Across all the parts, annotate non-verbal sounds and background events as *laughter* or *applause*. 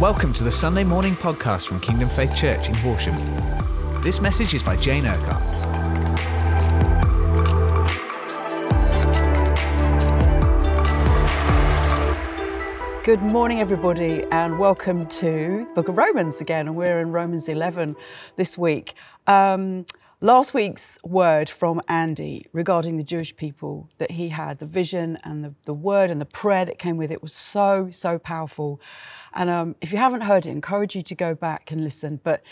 Welcome to the Sunday morning podcast from Kingdom Faith Church in Horsham. This message is by Jane Urquhart. Good morning, everybody, and welcome to the Book of Romans again. And we're in Romans 11 this week. Um, last week's word from Andy regarding the Jewish people that he had, the vision and the, the word and the prayer that came with it was so, so powerful. And um, if you haven't heard it, I encourage you to go back and listen. But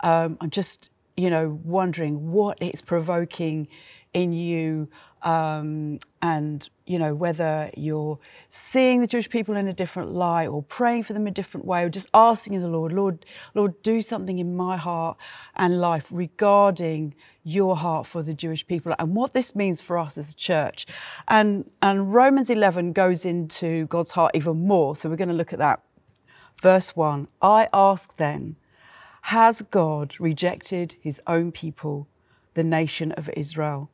um, I'm just, you know, wondering what it's provoking in you um, and you know whether you're seeing the Jewish people in a different light or praying for them a different way or just asking the Lord, Lord, Lord, do something in my heart and life regarding your heart for the Jewish people and what this means for us as a church. And and Romans 11 goes into God's heart even more. So we're going to look at that. Verse 1 I ask then, has God rejected his own people, the nation of Israel?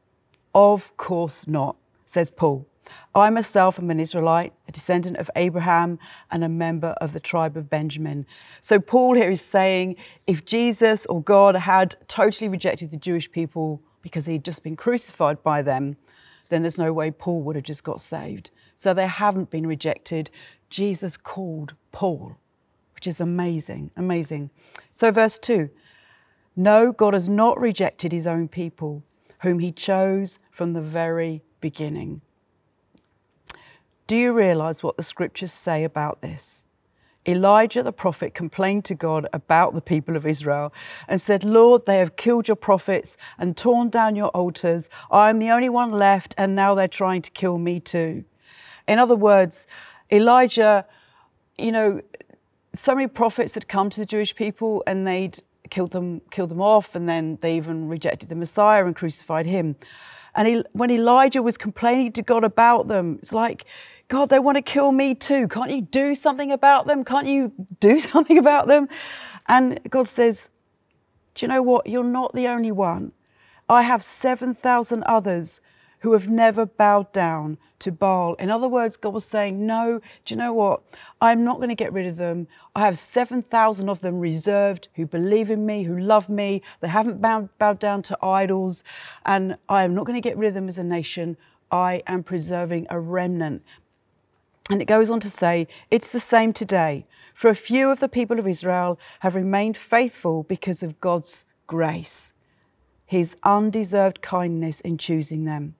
Of course not, says Paul. I myself am an Israelite, a descendant of Abraham, and a member of the tribe of Benjamin. So, Paul here is saying if Jesus or God had totally rejected the Jewish people because he'd just been crucified by them, then there's no way Paul would have just got saved. So, they haven't been rejected. Jesus called Paul, which is amazing, amazing. So, verse 2 No, God has not rejected his own people whom he chose from the very beginning. Do you realize what the scriptures say about this? Elijah the prophet complained to God about the people of Israel and said, Lord, they have killed your prophets and torn down your altars. I am the only one left, and now they're trying to kill me too. In other words, Elijah, you know, so many prophets had come to the Jewish people and they'd killed them, killed them off, and then they even rejected the Messiah and crucified him. And he, when Elijah was complaining to God about them, it's like, God, they want to kill me too. Can't you do something about them? Can't you do *laughs* something about them? And God says, Do you know what? You're not the only one. I have 7,000 others who have never bowed down to Baal. In other words, God was saying, No, do you know what? I'm not going to get rid of them. I have 7,000 of them reserved who believe in me, who love me. They haven't bowed, bowed down to idols. And I am not going to get rid of them as a nation. I am preserving a remnant. And it goes on to say, It's the same today. For a few of the people of Israel have remained faithful because of God's grace, his undeserved kindness in choosing them.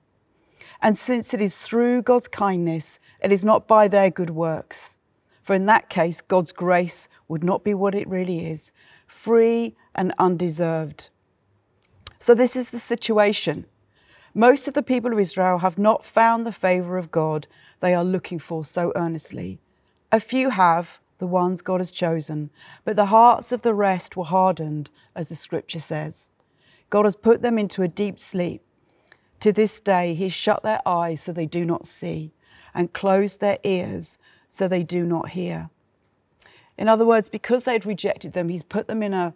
And since it is through God's kindness, it is not by their good works. For in that case, God's grace would not be what it really is free and undeserved. So, this is the situation. Most of the people of Israel have not found the favour of God they are looking for so earnestly. A few have, the ones God has chosen, but the hearts of the rest were hardened, as the scripture says. God has put them into a deep sleep. To this day, He's shut their eyes so they do not see, and closed their ears so they do not hear. In other words, because they'd rejected them, He's put them in a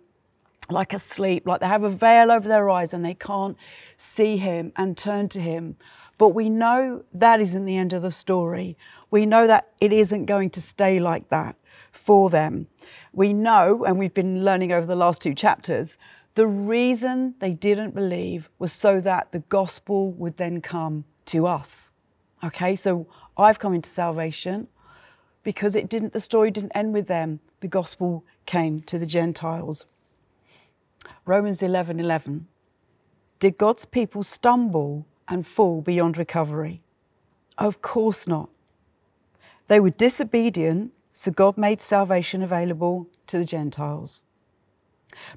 like a sleep, like they have a veil over their eyes and they can't see Him and turn to Him. But we know that isn't the end of the story. We know that it isn't going to stay like that for them. We know, and we've been learning over the last two chapters, the reason they didn't believe was so that the gospel would then come to us. Okay, so I've come into salvation because it didn't the story didn't end with them. The gospel came to the Gentiles. Romans 11 11. Did God's people stumble and fall beyond recovery? Of course not. They were disobedient, so God made salvation available to the Gentiles.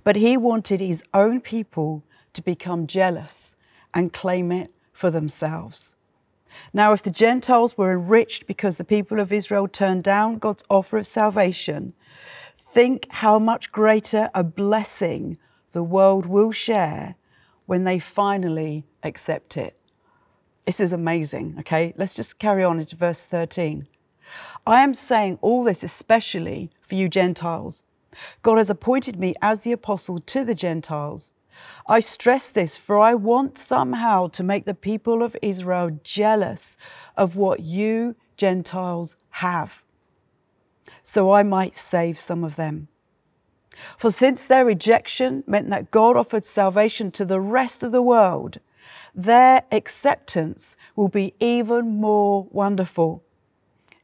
But he wanted his own people to become jealous and claim it for themselves. Now, if the Gentiles were enriched because the people of Israel turned down God's offer of salvation, think how much greater a blessing the world will share when they finally accept it. This is amazing, okay? Let's just carry on into verse 13. I am saying all this especially for you Gentiles God has appointed me as the apostle to the Gentiles. I stress this, for I want somehow to make the people of Israel jealous of what you Gentiles have. so I might save some of them. For since their rejection meant that God offered salvation to the rest of the world, their acceptance will be even more wonderful.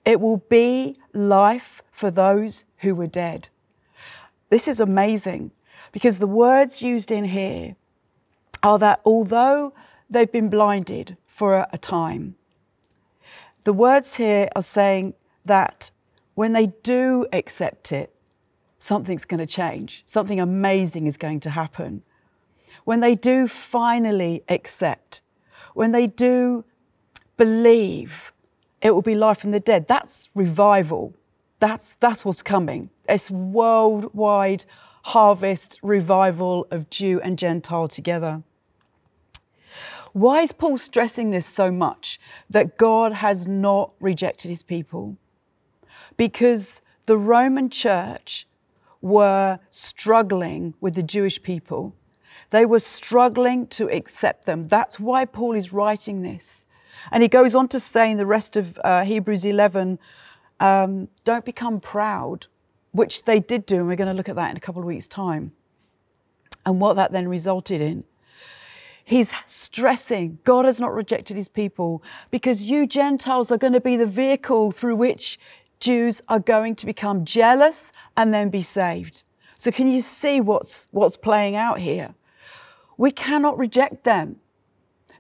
It will be life for those who were dead. This is amazing because the words used in here are that although they've been blinded for a time, the words here are saying that when they do accept it, something's going to change. Something amazing is going to happen. When they do finally accept, when they do believe, it will be life from the dead. That's revival. That's, that's what's coming. It's worldwide harvest, revival of Jew and Gentile together. Why is Paul stressing this so much that God has not rejected his people? Because the Roman church were struggling with the Jewish people. They were struggling to accept them. That's why Paul is writing this. And he goes on to say in the rest of uh, Hebrews 11, um, don't become proud, which they did do. And we're going to look at that in a couple of weeks' time. And what that then resulted in. He's stressing God has not rejected his people because you Gentiles are going to be the vehicle through which Jews are going to become jealous and then be saved. So can you see what's, what's playing out here? We cannot reject them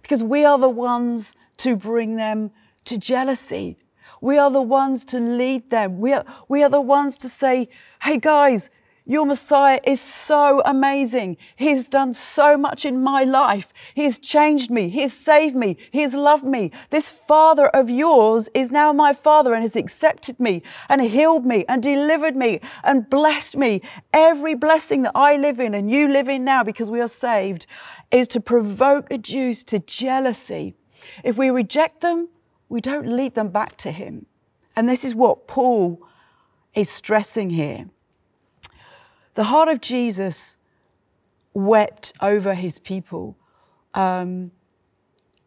because we are the ones to bring them to jealousy. We are the ones to lead them. We are, we are the ones to say, hey guys, your Messiah is so amazing. He's done so much in my life. He's changed me. He's saved me. He's loved me. This Father of yours is now my Father and has accepted me and healed me and delivered me and blessed me. Every blessing that I live in and you live in now because we are saved is to provoke the Jews to jealousy. If we reject them, we don't lead them back to Him. And this is what Paul is stressing here. The heart of Jesus wept over his people um,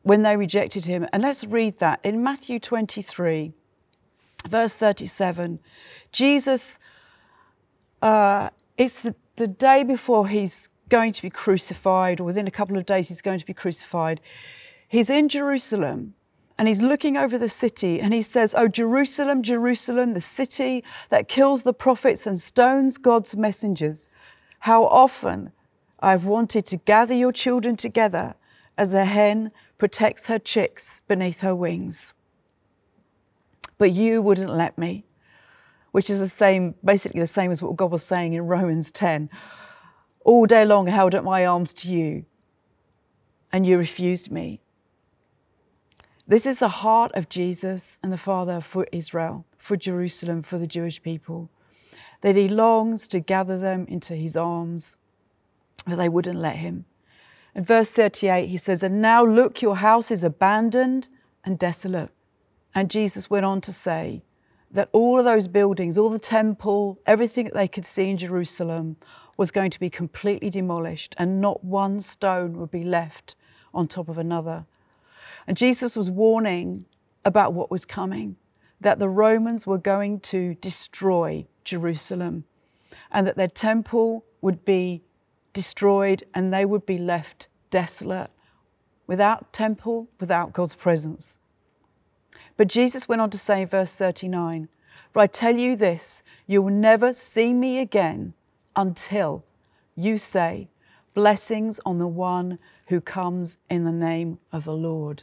when they rejected him. And let's read that in Matthew 23, verse 37. Jesus, uh, it's the, the day before he's going to be crucified, or within a couple of days, he's going to be crucified. He's in Jerusalem and he's looking over the city and he says, Oh, Jerusalem, Jerusalem, the city that kills the prophets and stones God's messengers. How often I've wanted to gather your children together as a hen protects her chicks beneath her wings. But you wouldn't let me, which is the same, basically the same as what God was saying in Romans 10. All day long I held up my arms to you, and you refused me. This is the heart of Jesus and the Father for Israel, for Jerusalem, for the Jewish people, that he longs to gather them into his arms, but they wouldn't let him. In verse 38, he says, And now look, your house is abandoned and desolate. And Jesus went on to say that all of those buildings, all the temple, everything that they could see in Jerusalem was going to be completely demolished, and not one stone would be left on top of another. And Jesus was warning about what was coming, that the Romans were going to destroy Jerusalem and that their temple would be destroyed and they would be left desolate without temple, without God's presence. But Jesus went on to say verse 39 For I tell you this, you will never see me again until you say, Blessings on the one who comes in the name of the Lord.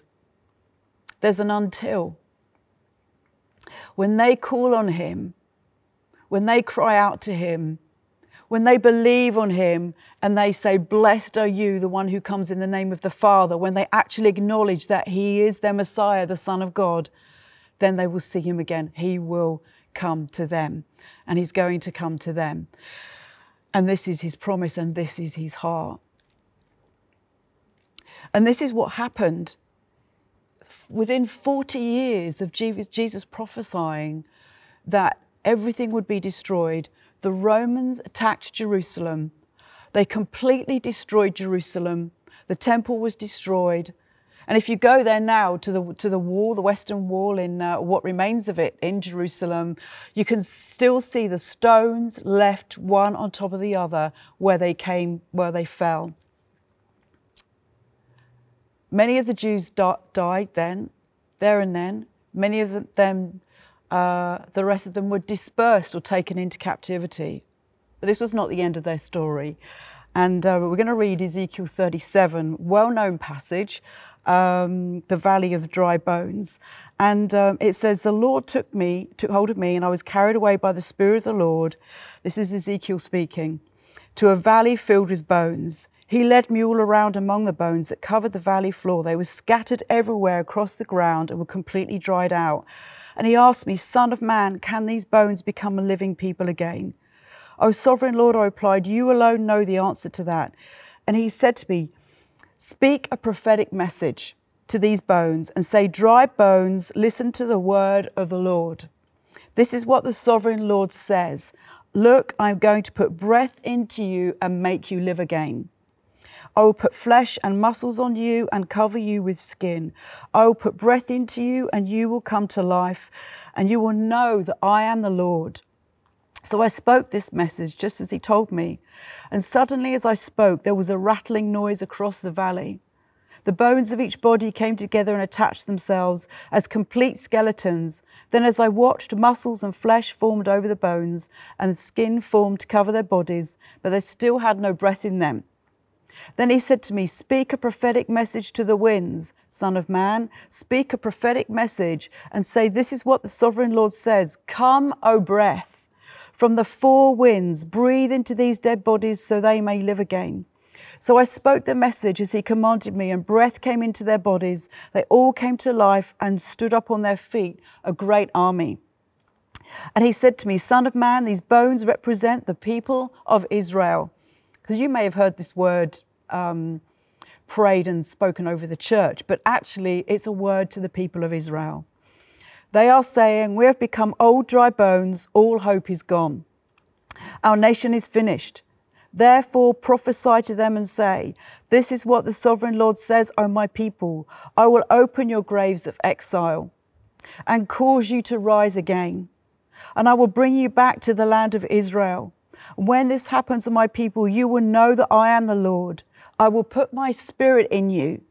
There's an until. When they call on Him, when they cry out to Him, when they believe on Him and they say, Blessed are you, the one who comes in the name of the Father, when they actually acknowledge that He is their Messiah, the Son of God, then they will see Him again. He will come to them and He's going to come to them. And this is His promise and this is His heart. And this is what happened within 40 years of Jesus prophesying that everything would be destroyed, the Romans attacked Jerusalem. They completely destroyed Jerusalem. The temple was destroyed. And if you go there now to the to the wall, the Western Wall, in uh, what remains of it in Jerusalem, you can still see the stones left one on top of the other where they came, where they fell. Many of the Jews di- died then, there and then. Many of them, uh, the rest of them, were dispersed or taken into captivity. But this was not the end of their story. And uh, we're going to read Ezekiel 37, well known passage, um, the valley of dry bones. And um, it says, The Lord took me, took hold of me, and I was carried away by the Spirit of the Lord. This is Ezekiel speaking, to a valley filled with bones. He led me all around among the bones that covered the valley floor. They were scattered everywhere across the ground and were completely dried out. And he asked me, Son of man, can these bones become a living people again? O sovereign Lord, I replied, You alone know the answer to that. And he said to me, Speak a prophetic message to these bones and say, Dry bones, listen to the word of the Lord. This is what the sovereign Lord says Look, I'm going to put breath into you and make you live again. I will put flesh and muscles on you and cover you with skin. I will put breath into you and you will come to life, and you will know that I am the Lord. So I spoke this message just as he told me. And suddenly, as I spoke, there was a rattling noise across the valley. The bones of each body came together and attached themselves as complete skeletons. Then, as I watched, muscles and flesh formed over the bones, and skin formed to cover their bodies, but they still had no breath in them. Then he said to me, Speak a prophetic message to the winds, Son of Man. Speak a prophetic message and say, This is what the sovereign Lord says Come, O breath from the four winds, breathe into these dead bodies so they may live again. So I spoke the message as he commanded me, and breath came into their bodies. They all came to life and stood up on their feet, a great army. And he said to me, Son of man, these bones represent the people of Israel. Because you may have heard this word um, prayed and spoken over the church, but actually it's a word to the people of Israel. They are saying, We have become old, dry bones, all hope is gone. Our nation is finished. Therefore prophesy to them and say, This is what the sovereign Lord says, O my people I will open your graves of exile and cause you to rise again. And I will bring you back to the land of Israel. When this happens to my people, you will know that I am the Lord. I will put my spirit in you,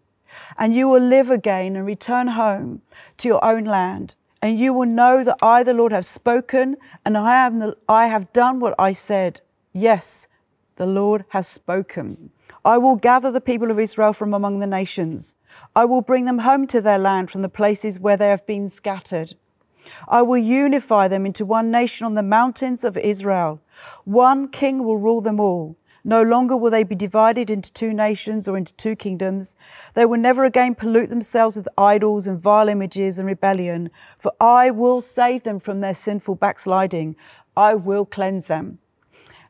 and you will live again and return home to your own land and you will know that I, the Lord, have spoken, and I, am the, I have done what I said. Yes, the Lord has spoken. I will gather the people of Israel from among the nations. I will bring them home to their land from the places where they have been scattered. I will unify them into one nation on the mountains of Israel. One king will rule them all. No longer will they be divided into two nations or into two kingdoms. They will never again pollute themselves with idols and vile images and rebellion, for I will save them from their sinful backsliding. I will cleanse them.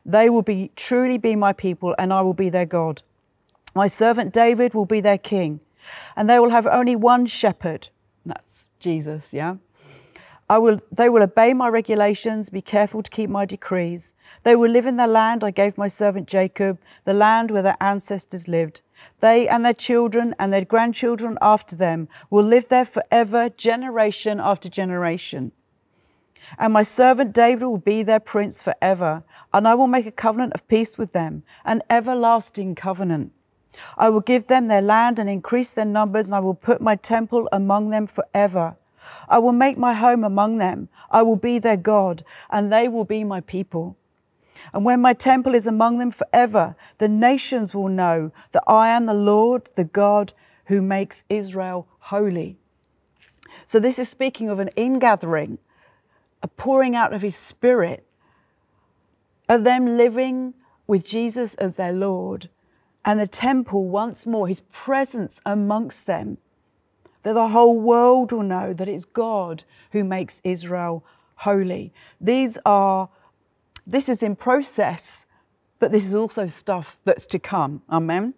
They will be truly be my people, and I will be their God. My servant David will be their king, and they will have only one shepherd. That's Jesus, yeah? I will, they will obey my regulations, be careful to keep my decrees. They will live in the land I gave my servant Jacob, the land where their ancestors lived. They and their children and their grandchildren after them will live there forever, generation after generation. And my servant David will be their prince forever, and I will make a covenant of peace with them, an everlasting covenant. I will give them their land and increase their numbers, and I will put my temple among them forever. I will make my home among them. I will be their God, and they will be my people. And when my temple is among them forever, the nations will know that I am the Lord, the God who makes Israel holy. So, this is speaking of an ingathering, a pouring out of his spirit, of them living with Jesus as their Lord, and the temple once more, his presence amongst them that the whole world will know that it's God who makes Israel holy. These are, this is in process, but this is also stuff that's to come. Amen.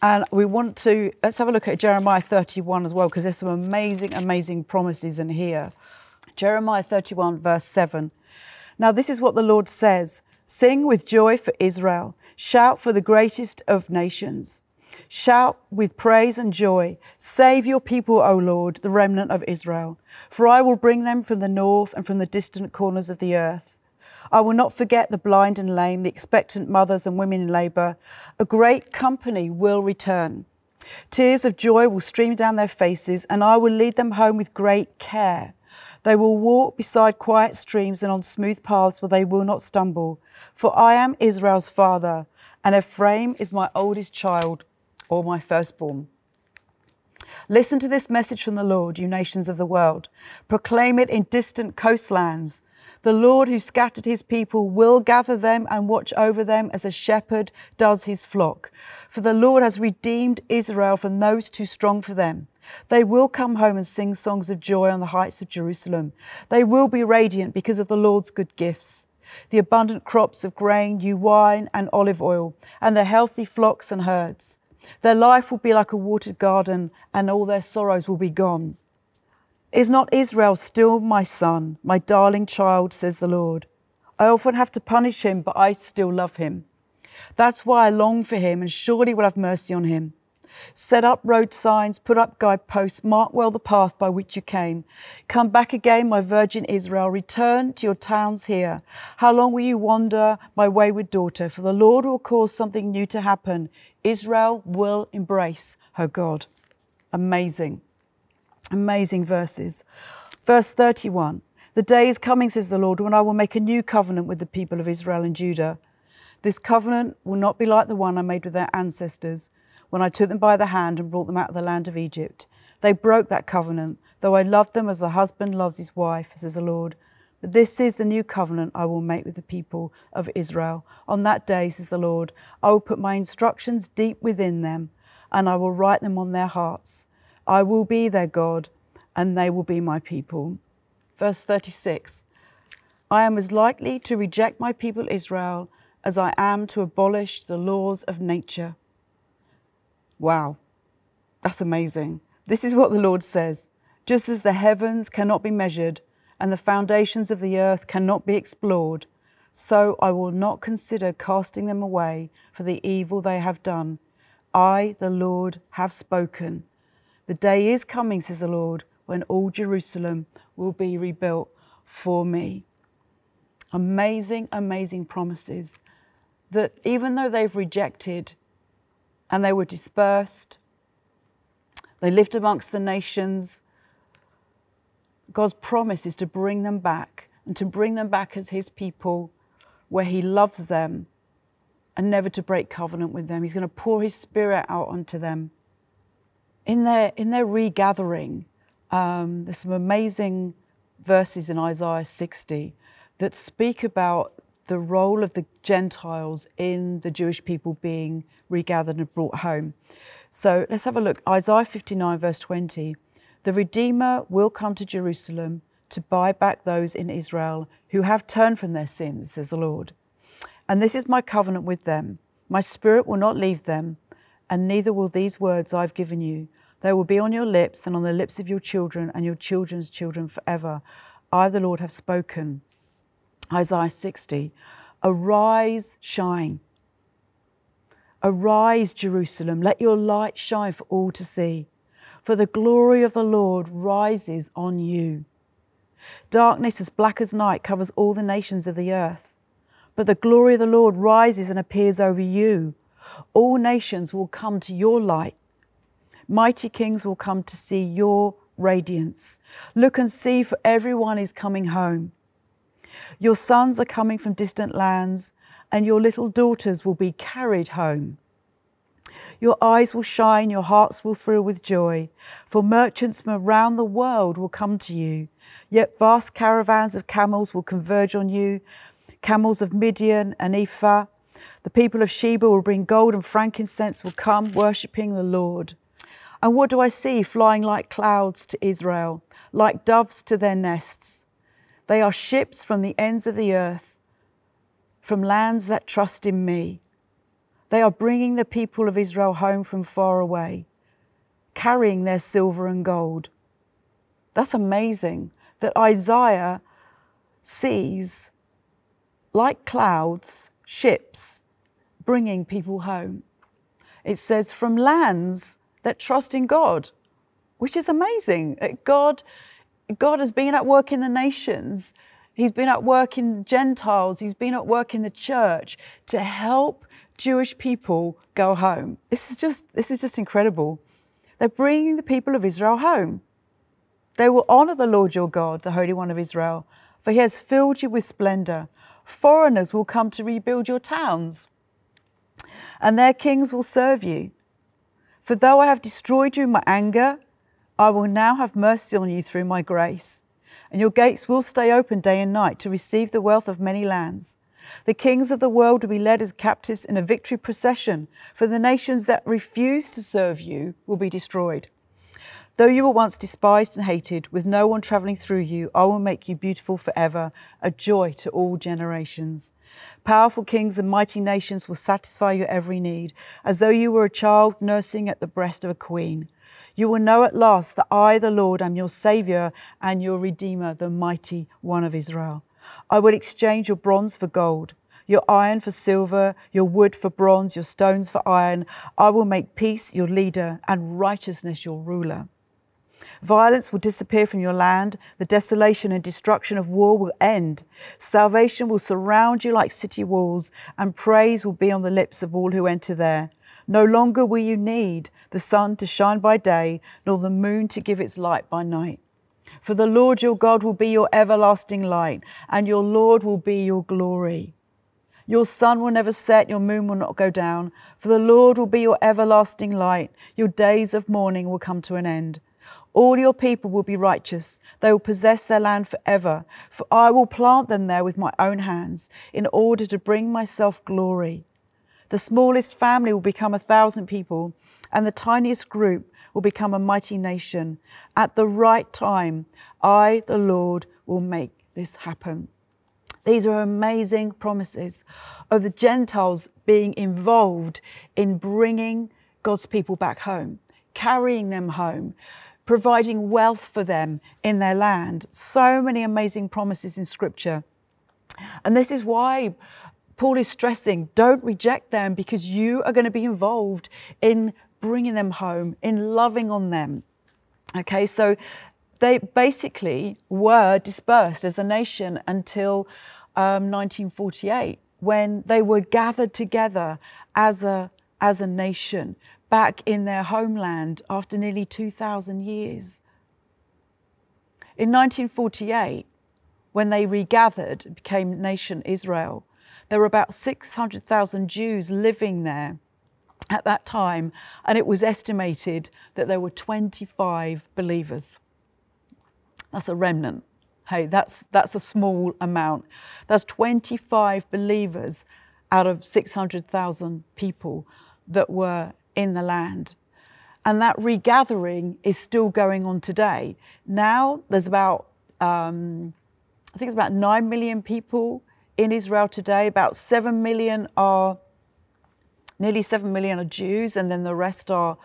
And we want to, let's have a look at Jeremiah 31 as well, because there's some amazing, amazing promises in here. Jeremiah 31, verse 7. Now, this is what the Lord says Sing with joy for Israel, shout for the greatest of nations. Shout with praise and joy. Save your people, O Lord, the remnant of Israel. For I will bring them from the north and from the distant corners of the earth. I will not forget the blind and lame, the expectant mothers and women in labour. A great company will return. Tears of joy will stream down their faces, and I will lead them home with great care. They will walk beside quiet streams and on smooth paths where they will not stumble. For I am Israel's father, and Ephraim is my oldest child or my firstborn. Listen to this message from the Lord, you nations of the world. Proclaim it in distant coastlands. The Lord who scattered his people will gather them and watch over them as a shepherd does his flock. For the Lord has redeemed Israel from those too strong for them. They will come home and sing songs of joy on the heights of Jerusalem. They will be radiant because of the Lord's good gifts. The abundant crops of grain, new wine, and olive oil, and the healthy flocks and herds. Their life will be like a watered garden, and all their sorrows will be gone. Is not Israel still my son, my darling child, says the Lord? I often have to punish him, but I still love him. That's why I long for him and surely will have mercy on him. Set up road signs, put up guideposts, mark well the path by which you came. Come back again, my virgin Israel, return to your towns here. How long will you wander, my wayward daughter? For the Lord will cause something new to happen. Israel will embrace her God. Amazing, amazing verses. Verse 31 The day is coming, says the Lord, when I will make a new covenant with the people of Israel and Judah. This covenant will not be like the one I made with their ancestors when I took them by the hand and brought them out of the land of Egypt. They broke that covenant, though I loved them as a husband loves his wife, says the Lord. But this is the new covenant I will make with the people of Israel. On that day, says the Lord, I will put my instructions deep within them, and I will write them on their hearts. I will be their God, and they will be my people. Verse 36 I am as likely to reject my people Israel as I am to abolish the laws of nature. Wow, that's amazing. This is what the Lord says. Just as the heavens cannot be measured and the foundations of the earth cannot be explored, so I will not consider casting them away for the evil they have done. I, the Lord, have spoken. The day is coming, says the Lord, when all Jerusalem will be rebuilt for me. Amazing, amazing promises that even though they've rejected and they were dispersed. They lived amongst the nations. God's promise is to bring them back and to bring them back as His people where He loves them and never to break covenant with them. He's going to pour His Spirit out onto them. In their, in their regathering, um, there's some amazing verses in Isaiah 60 that speak about the role of the Gentiles in the Jewish people being regathered and brought home. So let's have a look. Isaiah 59, verse 20. The Redeemer will come to Jerusalem to buy back those in Israel who have turned from their sins, says the Lord. And this is my covenant with them. My spirit will not leave them, and neither will these words I've given you. They will be on your lips and on the lips of your children and your children's children forever. I, the Lord, have spoken. Isaiah 60 Arise, shine. Arise, Jerusalem, let your light shine for all to see, for the glory of the Lord rises on you. Darkness as black as night covers all the nations of the earth, but the glory of the Lord rises and appears over you. All nations will come to your light. Mighty kings will come to see your radiance. Look and see, for everyone is coming home. Your sons are coming from distant lands, and your little daughters will be carried home. Your eyes will shine, your hearts will thrill with joy, for merchants from around the world will come to you. Yet vast caravans of camels will converge on you, camels of Midian and Ephah. The people of Sheba will bring gold and frankincense, will come worshipping the Lord. And what do I see flying like clouds to Israel, like doves to their nests? They are ships from the ends of the earth, from lands that trust in me. They are bringing the people of Israel home from far away, carrying their silver and gold. That's amazing that Isaiah sees, like clouds, ships bringing people home. it says, from lands that trust in God, which is amazing. God, God has been at work in the nations. He's been at work in Gentiles. He's been at work in the church to help Jewish people go home. This is just, this is just incredible. They're bringing the people of Israel home. They will honor the Lord your God, the Holy One of Israel, for he has filled you with splendor. Foreigners will come to rebuild your towns and their kings will serve you. For though I have destroyed you in my anger, I will now have mercy on you through my grace. And your gates will stay open day and night to receive the wealth of many lands. The kings of the world will be led as captives in a victory procession, for the nations that refuse to serve you will be destroyed. Though you were once despised and hated, with no one travelling through you, I will make you beautiful forever, a joy to all generations. Powerful kings and mighty nations will satisfy your every need, as though you were a child nursing at the breast of a queen. You will know at last that I, the Lord, am your Saviour and your Redeemer, the mighty one of Israel. I will exchange your bronze for gold your iron for silver, your wood for bronze, your stones for iron. I will make peace your leader and righteousness your ruler. Violence will disappear from your land. The desolation and destruction of war will end. Salvation will surround you like city walls, and praise will be on the lips of all who enter there. No longer will you need the sun to shine by day, nor the moon to give its light by night. For the Lord your God will be your everlasting light, and your Lord will be your glory. Your sun will never set, your moon will not go down, for the Lord will be your everlasting light. Your days of mourning will come to an end. All your people will be righteous. They will possess their land forever. For I will plant them there with my own hands in order to bring myself glory. The smallest family will become a thousand people, and the tiniest group will become a mighty nation. At the right time, I, the Lord, will make this happen. These are amazing promises of the Gentiles being involved in bringing God's people back home, carrying them home, providing wealth for them in their land. So many amazing promises in Scripture. And this is why Paul is stressing don't reject them because you are going to be involved in bringing them home, in loving on them. Okay, so they basically were dispersed as a nation until um, 1948 when they were gathered together as a, as a nation back in their homeland after nearly 2,000 years. In 1948, when they regathered became nation Israel, there were about 600,000 Jews living there at that time, and it was estimated that there were 25 believers. That's a remnant. Hey, that's, that's a small amount. That's 25 believers out of 600,000 people that were in the land. And that regathering is still going on today. Now there's about, um, I think it's about 9 million people in Israel today. About 7 million are, nearly 7 million are Jews, and then the rest are,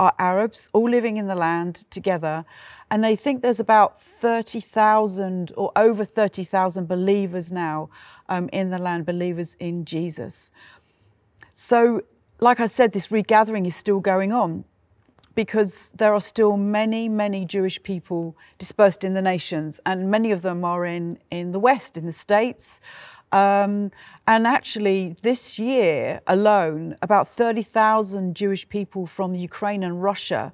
are Arabs, all living in the land together. And they think there's about 30,000 or over 30,000 believers now um, in the land, believers in Jesus. So like I said, this regathering is still going on because there are still many, many Jewish people dispersed in the nations, and many of them are in, in the West, in the States. Um, and actually, this year alone, about 30,000 Jewish people from Ukraine and Russia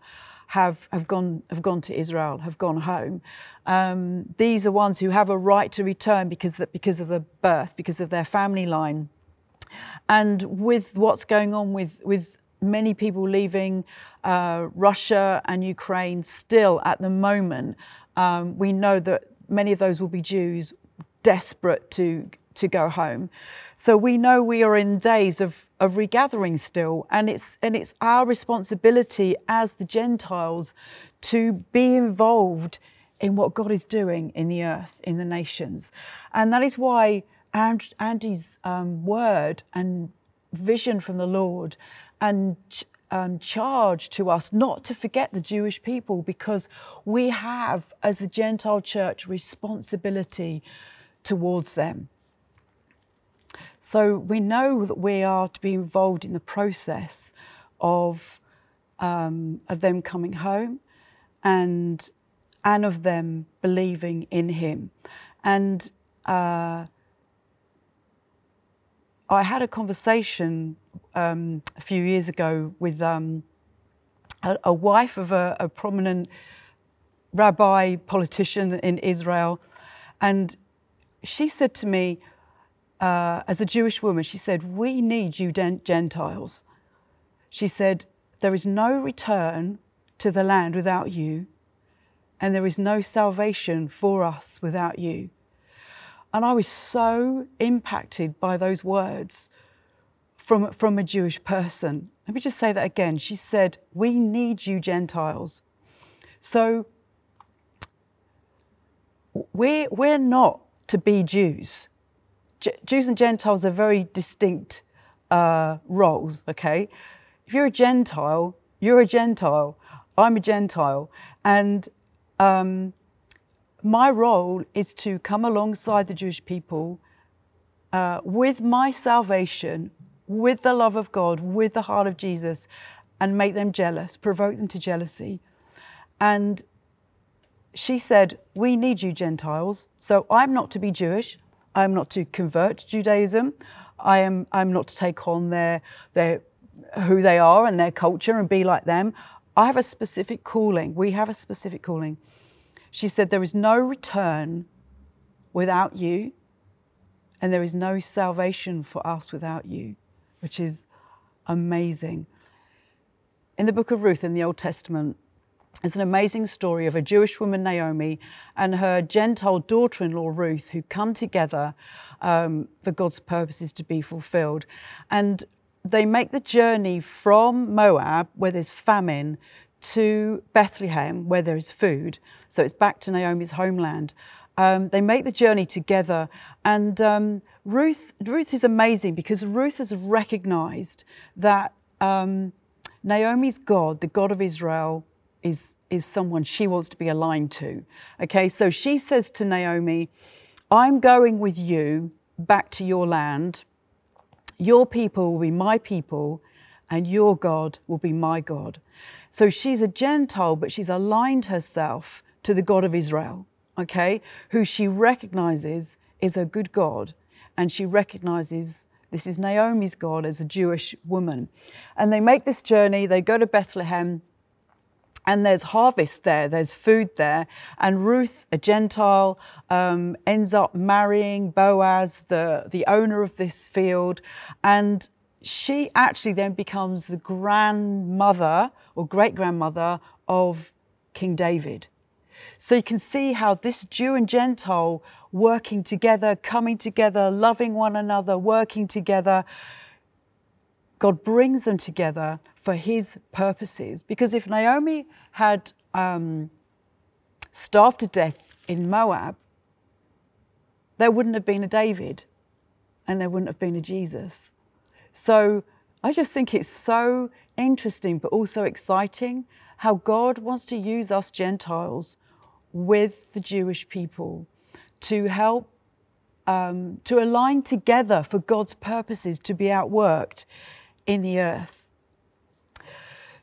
have, have, gone, have gone to Israel, have gone home. Um, these are ones who have a right to return because, that, because of the birth, because of their family line. And with what's going on with, with many people leaving uh, Russia and Ukraine still at the moment, um, we know that many of those will be Jews desperate to to go home. So we know we are in days of, of regathering still, and it's and it's our responsibility as the Gentiles to be involved in what God is doing in the earth, in the nations. And that is why and Andy's um, word and vision from the Lord and um, charge to us not to forget the Jewish people because we have, as the Gentile church, responsibility towards them. So we know that we are to be involved in the process of, um, of them coming home and, and of them believing in him. And uh, I had a conversation um, a few years ago with um, a, a, wife of a, a, prominent rabbi politician in Israel, and she said to me, uh, as a Jewish woman, she said, We need you Gentiles. She said, There is no return to the land without you, and there is no salvation for us without you. And I was so impacted by those words from, from a Jewish person. Let me just say that again. She said, We need you, Gentiles. So we're, we're not to be Jews. Jews and Gentiles are very distinct uh, roles, okay? If you're a Gentile, you're a Gentile. I'm a Gentile. And um, my role is to come alongside the Jewish people uh, with my salvation, with the love of God, with the heart of Jesus, and make them jealous, provoke them to jealousy. And she said, We need you, Gentiles. So I'm not to be Jewish. I'm not to convert Judaism. I am I'm not to take on their their who they are and their culture and be like them. I have a specific calling. We have a specific calling. She said, There is no return without you, and there is no salvation for us without you, which is amazing. In the book of Ruth in the Old Testament, there's an amazing story of a Jewish woman, Naomi, and her Gentile daughter in law, Ruth, who come together um, for God's purposes to be fulfilled. And they make the journey from Moab, where there's famine, to Bethlehem, where there is food. So it's back to Naomi's homeland. Um, they make the journey together, and um, Ruth Ruth is amazing because Ruth has recognised that um, Naomi's God, the God of Israel, is is someone she wants to be aligned to. Okay, so she says to Naomi, "I'm going with you back to your land. Your people will be my people, and your God will be my God." So she's a Gentile, but she's aligned herself to the God of Israel, okay, who she recognizes is a good God. And she recognizes this is Naomi's God as a Jewish woman. And they make this journey, they go to Bethlehem, and there's harvest there, there's food there. And Ruth, a Gentile, um, ends up marrying Boaz, the, the owner of this field. And she actually then becomes the grandmother or great grandmother of King David. So you can see how this Jew and Gentile working together, coming together, loving one another, working together, God brings them together for his purposes. Because if Naomi had um, starved to death in Moab, there wouldn't have been a David and there wouldn't have been a Jesus. So I just think it's so interesting, but also exciting how God wants to use us Gentiles with the Jewish people to help um, to align together for God's purposes to be outworked in the earth.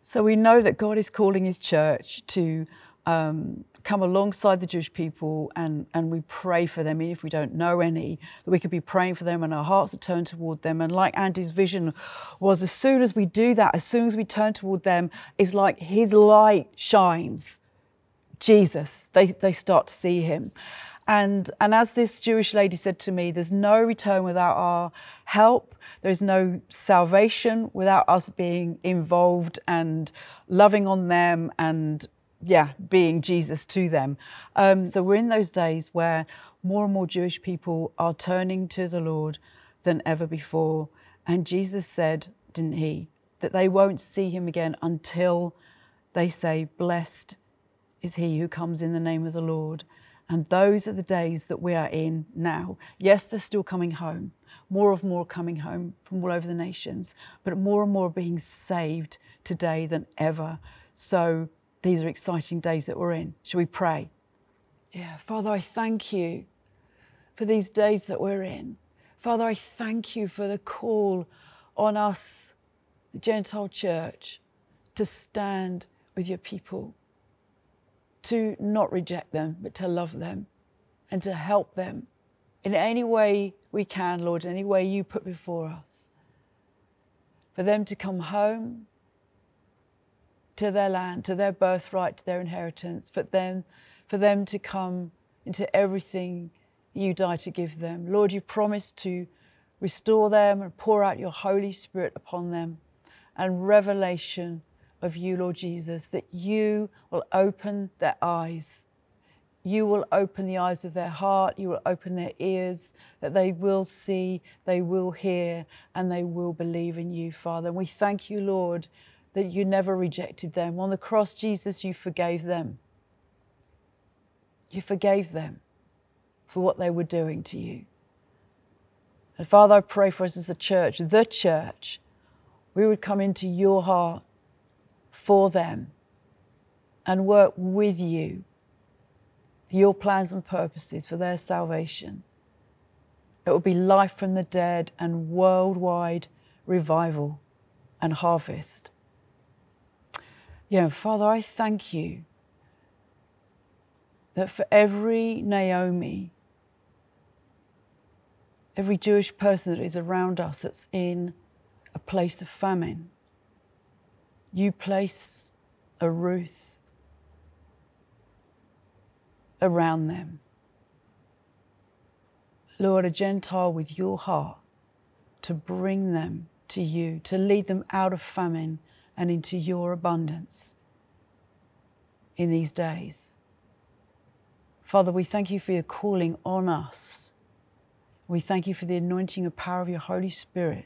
So we know that God is calling His church to um, come alongside the Jewish people and, and we pray for them, even if we don't know any, that we could be praying for them and our hearts are turned toward them. And like Andy's vision was, as soon as we do that, as soon as we turn toward them, it's like his light shines. Jesus, they, they start to see him. And, and as this Jewish lady said to me, there's no return without our help. There's no salvation without us being involved and loving on them and yeah, being Jesus to them. Um, so we're in those days where more and more Jewish people are turning to the Lord than ever before. And Jesus said, didn't he, that they won't see him again until they say, Blessed is he who comes in the name of the Lord. And those are the days that we are in now. Yes, they're still coming home, more and more coming home from all over the nations, but more and more being saved today than ever. So these are exciting days that we're in. Shall we pray? Yeah, Father, I thank you for these days that we're in. Father, I thank you for the call on us the Gentile church, to stand with your people, to not reject them, but to love them and to help them in any way we can, Lord, any way you put before us. For them to come home to their land, to their birthright, to their inheritance, for them, for them to come into everything you die to give them. Lord, you promised to restore them and pour out your Holy Spirit upon them and revelation of you, Lord Jesus, that you will open their eyes. You will open the eyes of their heart, you will open their ears, that they will see, they will hear, and they will believe in you, Father. And we thank you, Lord, that you never rejected them. On the cross, Jesus, you forgave them. You forgave them for what they were doing to you. And Father, I pray for us as a church, the church, we would come into your heart for them and work with you for your plans and purposes for their salvation. It will be life from the dead and worldwide revival and harvest. Yeah, Father, I thank you that for every Naomi, every Jewish person that is around us that's in a place of famine, you place a Ruth around them. Lord, a Gentile with your heart to bring them to you, to lead them out of famine and into your abundance in these days. Father, we thank you for your calling on us. We thank you for the anointing and power of your Holy Spirit.